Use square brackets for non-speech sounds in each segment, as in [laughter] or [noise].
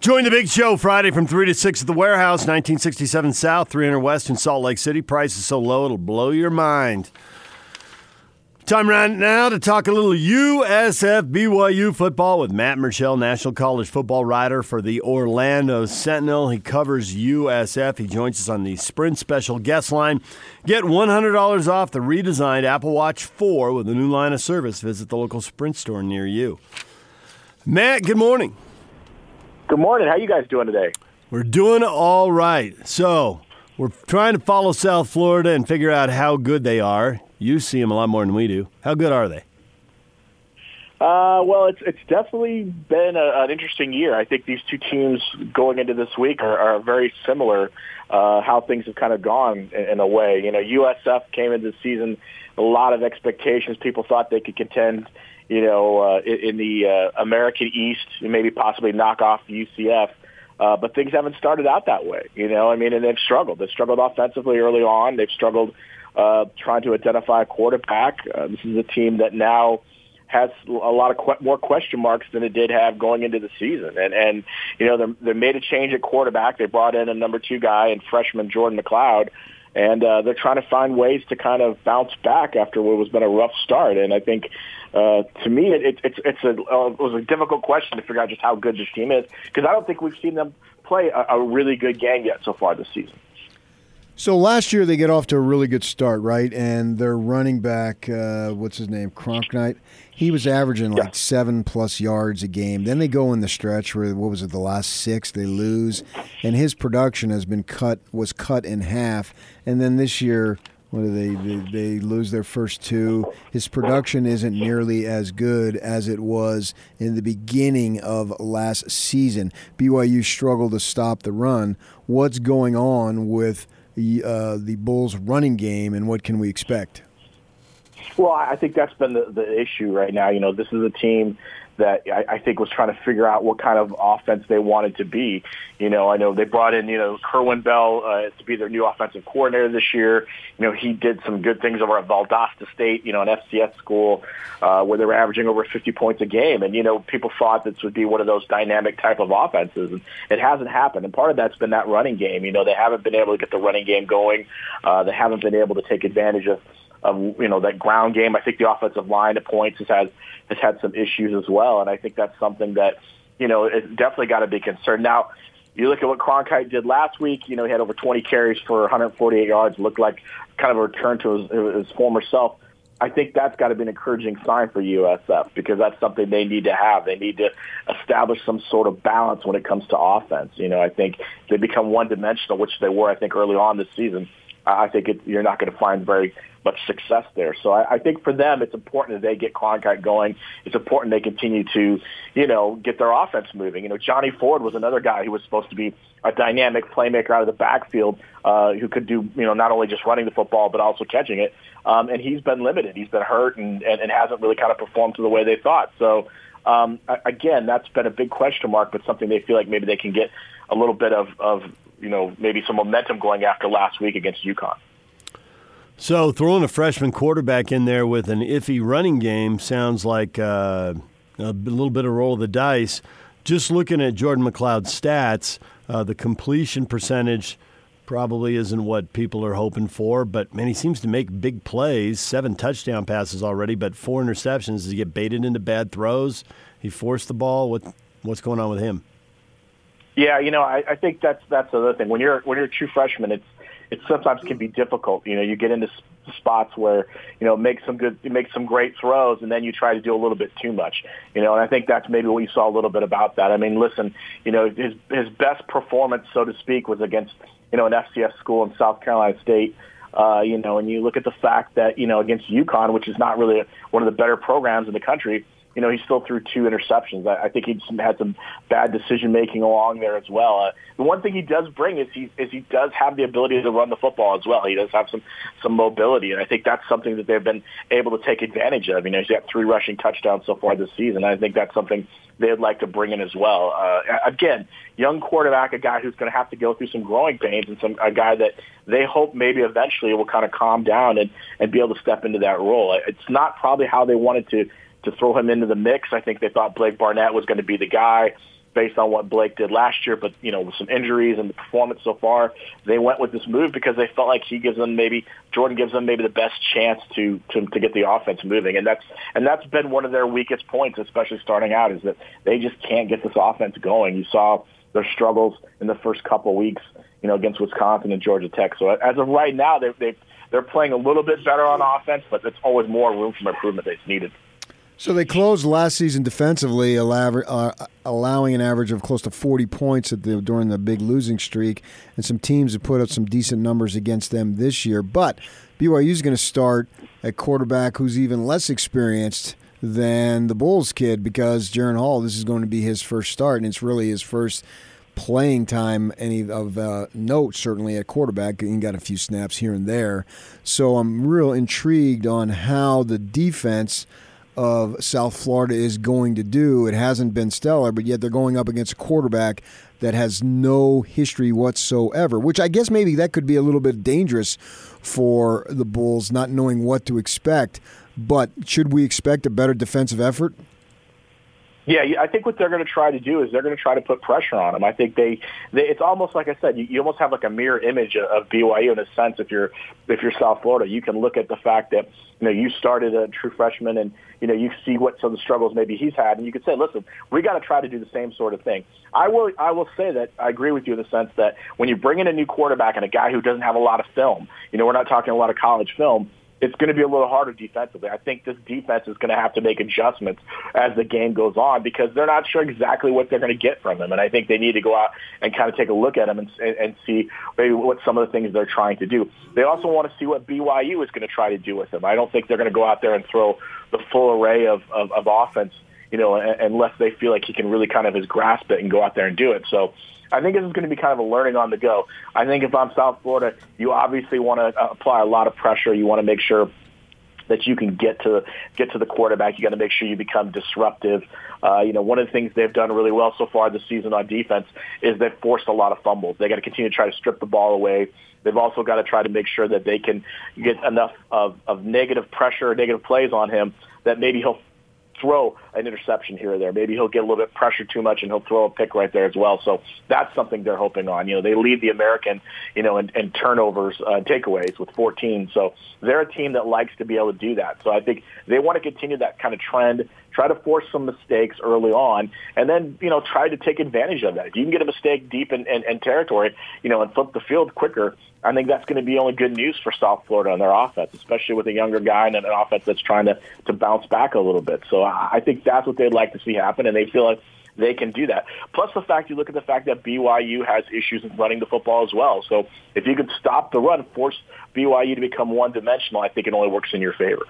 Join the big show Friday from 3 to 6 at the warehouse, 1967 South, 300 West in Salt Lake City. Price is so low it'll blow your mind. Time right now to talk a little USF BYU football with Matt Murschel, National College football writer for the Orlando Sentinel. He covers USF. He joins us on the Sprint Special guest line. Get $100 off the redesigned Apple Watch 4 with a new line of service. Visit the local Sprint store near you. Matt, good morning. Good morning. How you guys doing today? We're doing all right. So, we're trying to follow South Florida and figure out how good they are. You see them a lot more than we do. How good are they? Uh, well, it's it's definitely been a, an interesting year. I think these two teams going into this week are, are very similar. Uh, how things have kind of gone in, in a way. You know, USF came into the season a lot of expectations. People thought they could contend. You know, uh, in, the uh, American East, maybe possibly knock off UCF. Uh, but things haven't started out that way, you know. I mean, and they've struggled. They've struggled offensively early on. They've struggled uh, trying to identify a quarterback. Uh, this is a team that now has a lot of que- more question marks than it did have going into the season. And and you know they they made a change at quarterback. They brought in a number two guy and freshman Jordan McCloud, and uh, they're trying to find ways to kind of bounce back after what was been a rough start. And I think. Uh, to me, it, it, it's it's a uh, it was a difficult question to figure out just how good this team is because I don't think we've seen them play a, a really good game yet so far this season. So last year they get off to a really good start, right? And their running back, uh, what's his name, Cronkrite, he was averaging like yeah. seven plus yards a game. Then they go in the stretch where what was it, the last six they lose, and his production has been cut was cut in half. And then this year, what do they, they they lose their first two? His production isn't nearly as good as it was in the beginning of last season. BYU struggled to stop the run. What's going on with the uh, the Bulls' running game, and what can we expect? Well, I think that's been the, the issue right now. You know, this is a team that I, I think was trying to figure out what kind of offense they wanted to be. You know, I know they brought in, you know, Kerwin Bell uh, to be their new offensive coordinator this year. You know, he did some good things over at Valdosta State, you know, an FCS school uh, where they were averaging over 50 points a game. And, you know, people thought this would be one of those dynamic type of offenses. And it hasn't happened. And part of that's been that running game. You know, they haven't been able to get the running game going. Uh, they haven't been able to take advantage of of you know that ground game. I think the offensive line at points has had has had some issues as well, and I think that's something that you know it's definitely got to be concerned. Now, you look at what Cronkrite did last week. You know, he had over 20 carries for 148 yards. Looked like kind of a return to his, his former self. I think that's got to be an encouraging sign for USF because that's something they need to have. They need to establish some sort of balance when it comes to offense. You know, I think they become one dimensional, which they were, I think, early on this season. I think it, you're not going to find very much success there. So I, I think for them, it's important that they get Cronkrite going. It's important they continue to, you know, get their offense moving. You know, Johnny Ford was another guy who was supposed to be a dynamic playmaker out of the backfield uh, who could do, you know, not only just running the football but also catching it. Um, and he's been limited. He's been hurt and, and, and hasn't really kind of performed to the way they thought. So um, again, that's been a big question mark, but something they feel like maybe they can get a little bit of, of you know, maybe some momentum going after last week against UConn. So throwing a freshman quarterback in there with an iffy running game sounds like uh, a little bit of roll of the dice. Just looking at Jordan McCloud's stats, uh, the completion percentage probably isn't what people are hoping for, but man, he seems to make big plays. Seven touchdown passes already, but four interceptions. Does he get baited into bad throws? He forced the ball. What what's going on with him? Yeah, you know, I, I think that's that's the other thing. When you're when you're a true freshman, it's it sometimes can be difficult. You know, you get into spots where you know make some good, make some great throws, and then you try to do a little bit too much. You know, and I think that's maybe what you saw a little bit about that. I mean, listen, you know, his his best performance, so to speak, was against you know an FCS school in South Carolina State. Uh, you know, and you look at the fact that you know against UConn, which is not really one of the better programs in the country you know, he still threw two interceptions. I, I think he had some bad decision making along there as well. Uh, the one thing he does bring is he is he does have the ability to run the football as well. He does have some some mobility, and I think that's something that they've been able to take advantage of. You know, he's got three rushing touchdowns so far this season. I think that's something they'd like to bring in as well. Uh, again, young quarterback, a guy who's going to have to go through some growing pains, and some a guy that they hope maybe eventually will kind of calm down and and be able to step into that role. It's not probably how they wanted to to throw him into the mix. I think they thought Blake Barnett was going to be the guy. based on what Blake did last year, but you know with some injuries and the performance so far, they went with this move because they felt like he gives them maybe Jordan gives them maybe the best chance to to, to get the offense moving, and that's and that's been one of their weakest points, especially starting out, is that they just can't get this offense going. You saw their struggles in the first couple weeks, you know, against Wisconsin and Georgia Tech. So as of right now, they they they're playing a little bit better on offense, but there's always more room for improvement that's needed. So they closed last season defensively, uh, allowing an average of close to 40 points the, during the big losing streak, and some teams have put up some decent numbers against them this year. But BYU is going to start a quarterback who's even less experienced than the Bulls kid because Jaren Hall, this is going to be his first start, and it's really his first playing time any of uh, note certainly at quarterback. He got a few snaps here and there. So i'm real intrigued on how the defense of South Florida is going to do. It hasn't been stellar, but yet they're going up against a quarterback that has no history whatsoever, which I guess maybe that could be a little bit dangerous for the Bulls, not knowing what to expect. But should we expect a better defensive effort? Yeah, I think what they're going to try to do is they're going to try to put pressure on them. I think they, they it's almost like I said, you, you almost have like a mirror image of, of BYU in a sense. If you're if you're South Florida, you can look at the fact that you know you started a true freshman, and you know you see what some of the struggles maybe he's had, and you could say, listen, we got to try to do the same sort of thing. I will I will say that I agree with you in the sense that when you bring in a new quarterback and a guy who doesn't have a lot of film, you know, we're not talking a lot of college film it's going to be a little harder defensively. I think this defense is going to have to make adjustments as the game goes on because they're not sure exactly what they're going to get from him. And I think they need to go out and kind of take a look at him and, and see maybe what some of the things they're trying to do. They also want to see what BYU is going to try to do with him. I don't think they're going to go out there and throw the full array of, of, of offense, you know, unless they feel like he can really kind of his grasp it and go out there and do it. So I think this is going to be kind of a learning on the go. I think if I'm South Florida, you obviously want to uh, apply a lot of pressure. You want to make sure that you can get to get to the quarterback. You got to make sure you become disruptive. Uh, you know, one of the things they've done really well so far this season on defense is they've forced a lot of fumbles. They got to continue to try to strip the ball away. They've also got to try to make sure that they can get enough of, of negative pressure, negative plays on him that maybe he'll throw an interception here or there. Maybe he'll get a little bit pressure too much and he'll throw a pick right there as well. So that's something they're hoping on. You know, they lead the American, you know, in, in turnovers, uh, takeaways with 14. So they're a team that likes to be able to do that. So I think they want to continue that kind of trend, try to force some mistakes early on, and then, you know, try to take advantage of that. If you can get a mistake deep in, in, in territory, you know, and flip the field quicker, I think that's going to be only good news for South Florida and their offense, especially with a younger guy and an offense that's trying to, to bounce back a little bit. So I think that's what they'd like to see happen, and they feel like they can do that. Plus the fact you look at the fact that BYU has issues in running the football as well. So if you could stop the run, force BYU to become one dimensional, I think it only works in your favor.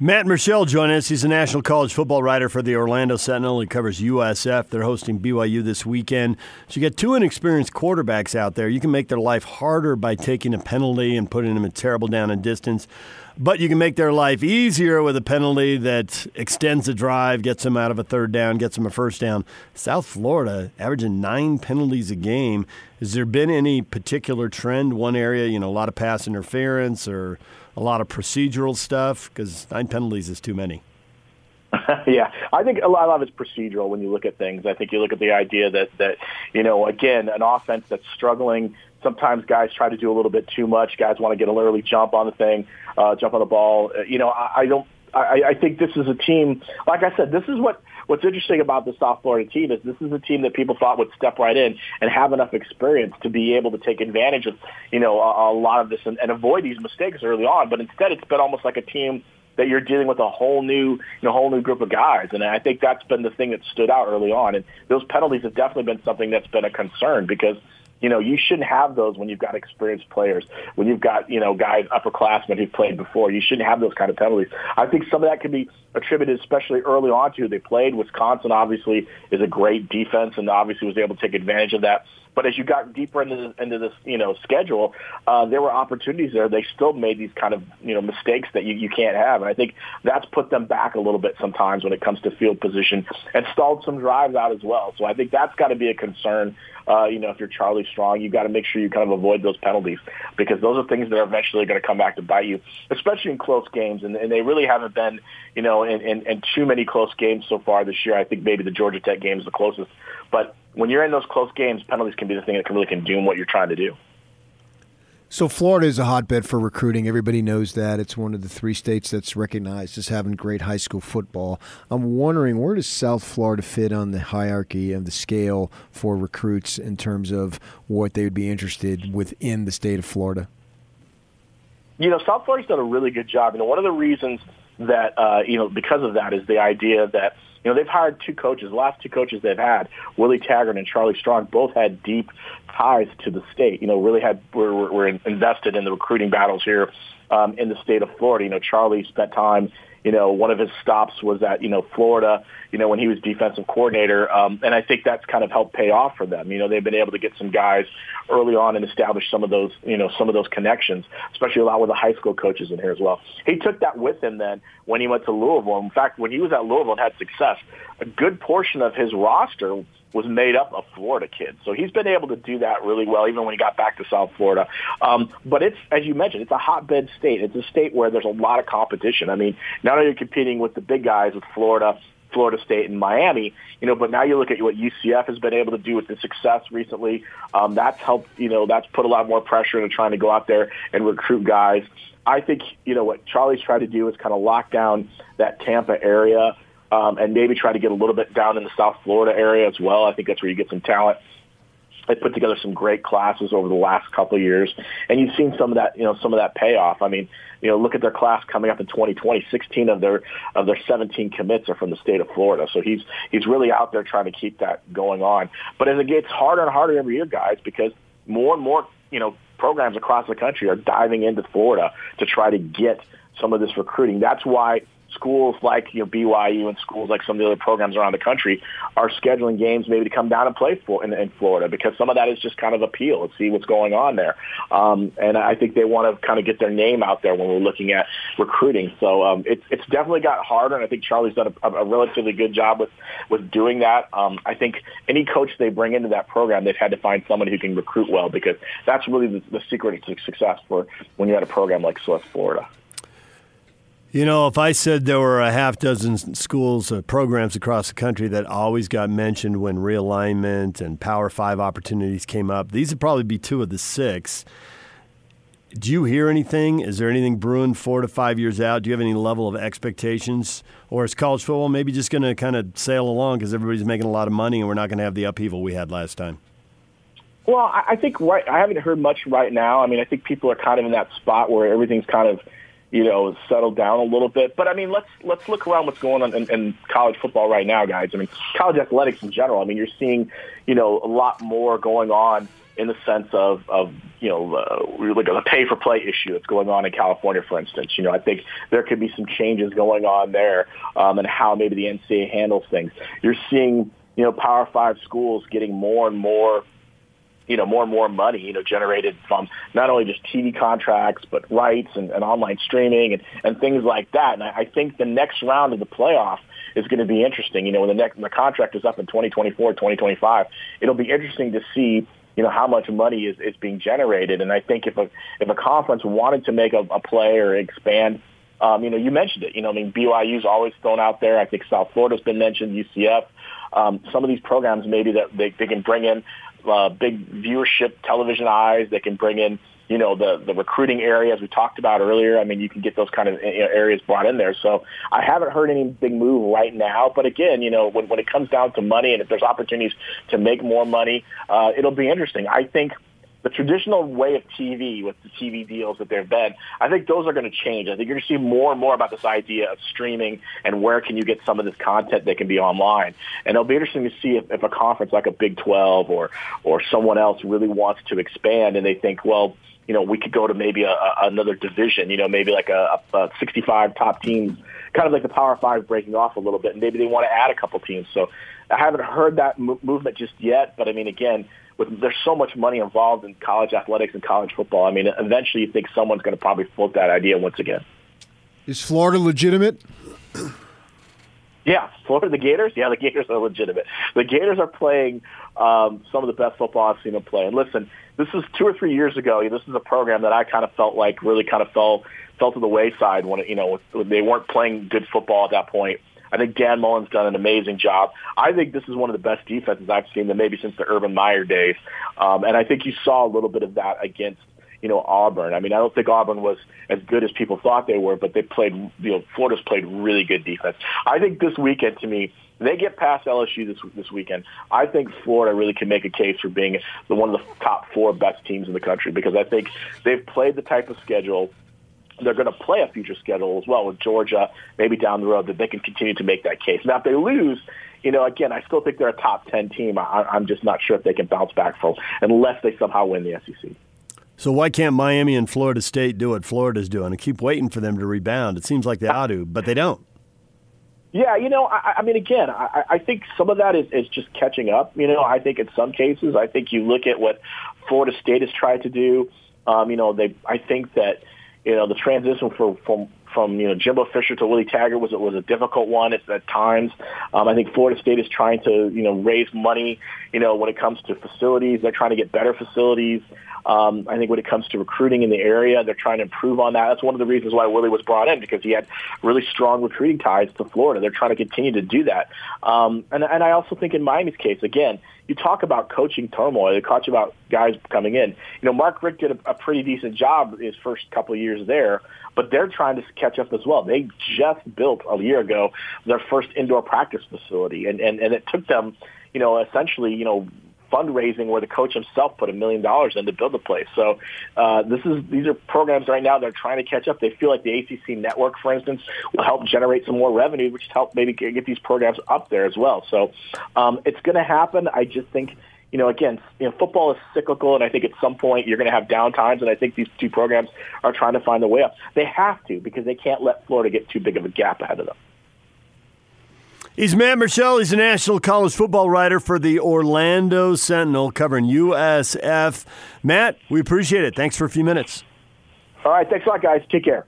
Matt Murschel join us. He's a national college football writer for the Orlando Sentinel. He covers USF. They're hosting BYU this weekend. So you get two inexperienced quarterbacks out there. You can make their life harder by taking a penalty and putting them a terrible down and distance. But you can make their life easier with a penalty that extends the drive, gets them out of a third down, gets them a first down. South Florida averaging nine penalties a game. Has there been any particular trend? One area, you know, a lot of pass interference or – a lot of procedural stuff? Because nine penalties is too many. [laughs] yeah, I think a lot of it's procedural when you look at things. I think you look at the idea that that you know, again, an offense that's struggling. Sometimes guys try to do a little bit too much. Guys want to get an early jump on the thing, uh, jump on the ball. Uh, you know, I, I don't. I, I think this is a team. Like I said, this is what what's interesting about the South Florida team is this is a team that people thought would step right in and have enough experience to be able to take advantage of, you know, a, a lot of this and, and avoid these mistakes early on. But instead, it's been almost like a team that you're dealing with a whole new, you know, whole new group of guys. And I think that's been the thing that stood out early on. And those penalties have definitely been something that's been a concern because you know, you shouldn't have those when you've got experienced players, when you've got, you know, guys, upperclassmen who've played before. You shouldn't have those kind of penalties. I think some of that can be attributed, especially early on to who they played. Wisconsin obviously is a great defense and obviously was able to take advantage of that. But as you got deeper into the, into this, you know, schedule, uh, there were opportunities there. They still made these kind of, you know, mistakes that you, you can't have. And I think that's put them back a little bit sometimes when it comes to field position and stalled some drives out as well. So I think that's got to be a concern. Uh, you know, if you're Charlie Strong, you've got to make sure you kind of avoid those penalties because those are things that are eventually going to come back to bite you, especially in close games. And, and they really haven't been, you know, in, in, in too many close games so far this year. I think maybe the Georgia Tech game is the closest. But when you're in those close games, penalties can be the thing that can really can doom what you're trying to do. So Florida is a hotbed for recruiting. Everybody knows that. It's one of the three states that's recognized as having great high school football. I'm wondering where does South Florida fit on the hierarchy of the scale for recruits in terms of what they would be interested within the state of Florida? You know, South Florida's done a really good job. You know, one of the reasons that uh, you know because of that is the idea that you know they've hired two coaches. The last two coaches they've had, Willie Taggart and Charlie Strong, both had deep ties to the state. You know, really had were, were invested in the recruiting battles here um, in the state of Florida. You know, Charlie spent time you know, one of his stops was at, you know, Florida, you know, when he was defensive coordinator. Um, and I think that's kind of helped pay off for them. You know, they've been able to get some guys early on and establish some of those, you know, some of those connections, especially a lot with the high school coaches in here as well. He took that with him then when he went to Louisville. In fact, when he was at Louisville and had success, a good portion of his roster was made up of Florida kids. So he's been able to do that really well, even when he got back to South Florida. Um, but it's, as you mentioned, it's a hotbed state. It's a state where there's a lot of competition. I mean, not only are you competing with the big guys with Florida, Florida State and Miami, you know, but now you look at what UCF has been able to do with the success recently. Um, that's helped, you know, that's put a lot more pressure into trying to go out there and recruit guys. I think, you know, what Charlie's tried to do is kind of lock down that Tampa area um, and maybe try to get a little bit down in the South Florida area as well. I think that's where you get some talent. They put together some great classes over the last couple of years, and you've seen some of that, you know, some of that payoff. I mean, you know, look at their class coming up in 2020. 16 of their of their 17 commits are from the state of Florida, so he's he's really out there trying to keep that going on. But as it gets harder and harder every year, guys, because more and more, you know, programs across the country are diving into Florida to try to get some of this recruiting. That's why schools like you know BYU and schools like some of the other programs around the country are scheduling games maybe to come down and play for in, in Florida because some of that is just kind of appeal to see what's going on there. Um, and I think they want to kind of get their name out there when we're looking at recruiting. So um, it's it's definitely got harder, and I think Charlie's done a, a relatively good job with with doing that. Um, I think any coach they bring into that program, they've had to find someone who can recruit well because that's really the, the secret to success for when you're at a program like South Florida. You know, if I said there were a half dozen schools, uh, programs across the country that always got mentioned when realignment and Power Five opportunities came up, these would probably be two of the six. Do you hear anything? Is there anything brewing four to five years out? Do you have any level of expectations? Or is college football maybe just going to kind of sail along because everybody's making a lot of money and we're not going to have the upheaval we had last time? Well, I think right. I haven't heard much right now. I mean, I think people are kind of in that spot where everything's kind of – you know, settle down a little bit. But I mean, let's let's look around what's going on in, in college football right now, guys. I mean, college athletics in general. I mean, you're seeing, you know, a lot more going on in the sense of, of you know, uh, like a pay for play issue that's going on in California, for instance. You know, I think there could be some changes going on there um, and how maybe the NCAA handles things. You're seeing, you know, Power Five schools getting more and more you know, more and more money, you know, generated from not only just TV contracts, but rights and, and online streaming and, and things like that. And I, I think the next round of the playoff is going to be interesting. You know, when the next, when the contract is up in 2024, 2025, it'll be interesting to see, you know, how much money is, is being generated. And I think if a, if a conference wanted to make a, a play or expand, um, you know, you mentioned it. You know, I mean, BYU's always thrown out there. I think South Florida's been mentioned, UCF. Um, some of these programs maybe that they, they can bring in uh, big viewership television eyes. They can bring in, you know, the the recruiting area as we talked about earlier. I mean, you can get those kind of you know, areas brought in there. So I haven't heard any big move right now. But again, you know, when when it comes down to money and if there's opportunities to make more money, uh, it'll be interesting. I think the traditional way of TV with the TV deals that there've been, I think those are going to change. I think you're going to see more and more about this idea of streaming and where can you get some of this content that can be online. And it'll be interesting to see if, if a conference like a Big 12 or or someone else really wants to expand and they think, well, you know, we could go to maybe a, a, another division, you know, maybe like a, a 65 top teams, kind of like the Power Five breaking off a little bit, and maybe they want to add a couple teams. So I haven't heard that mo- movement just yet, but I mean, again, with there's so much money involved in college athletics and college football. I mean, eventually you think someone's going to probably float that idea once again. Is Florida legitimate? [clears throat] Yeah, Florida, the Gators. Yeah, the Gators are legitimate. The Gators are playing um, some of the best football I've seen them play. And listen, this is two or three years ago. This is a program that I kind of felt like really kind of fell fell to the wayside when you know when they weren't playing good football at that point. I think Dan Mullen's done an amazing job. I think this is one of the best defenses I've seen them maybe since the Urban Meyer days. Um, and I think you saw a little bit of that against you know Auburn. I mean, I don't think Auburn was as good as people thought they were, but they played. You know, Florida's played really good defense. I think this weekend, to me, they get past LSU this this weekend. I think Florida really can make a case for being the one of the top four best teams in the country because I think they've played the type of schedule they're going to play a future schedule as well with Georgia, maybe down the road, that they can continue to make that case. Now, if they lose, you know, again, I still think they're a top 10 team. I, I'm just not sure if they can bounce back from unless they somehow win the SEC. So why can't Miami and Florida State do what Florida's doing and keep waiting for them to rebound? It seems like they ought to, but they don't. Yeah, you know, I, I mean, again, I, I think some of that is, is just catching up. You know, I think in some cases, I think you look at what Florida State has tried to do. Um, you know, they, I think that, you know, the transition from from from you know Jimbo Fisher to Willie Taggart was was a difficult one at, at times. Um, I think Florida State is trying to you know raise money. You know, when it comes to facilities, they're trying to get better facilities. Um, I think when it comes to recruiting in the area, they're trying to improve on that. That's one of the reasons why Willie was brought in because he had really strong recruiting ties to Florida. They're trying to continue to do that. Um, and, and I also think in Miami's case, again, you talk about coaching turmoil. You talk about guys coming in. You know, Mark Richt did a, a pretty decent job his first couple of years there, but they're trying to catch up as well. They just built a year ago their first indoor practice facility, and and, and it took them, you know, essentially, you know, fundraising where the coach himself put a million dollars in to build the place. So uh, this is these are programs right now they're trying to catch up. They feel like the ACC network, for instance, will help generate some more revenue, which help maybe get these programs up there as well. So um, it's going to happen. I just think you know, again, you know, football is cyclical, and I think at some point you're going to have down times, and I think these two programs are trying to find a way up. They have to because they can't let Florida get too big of a gap ahead of them. He's Matt Murschel. He's a national college football writer for the Orlando Sentinel covering USF. Matt, we appreciate it. Thanks for a few minutes. All right. Thanks a lot, guys. Take care.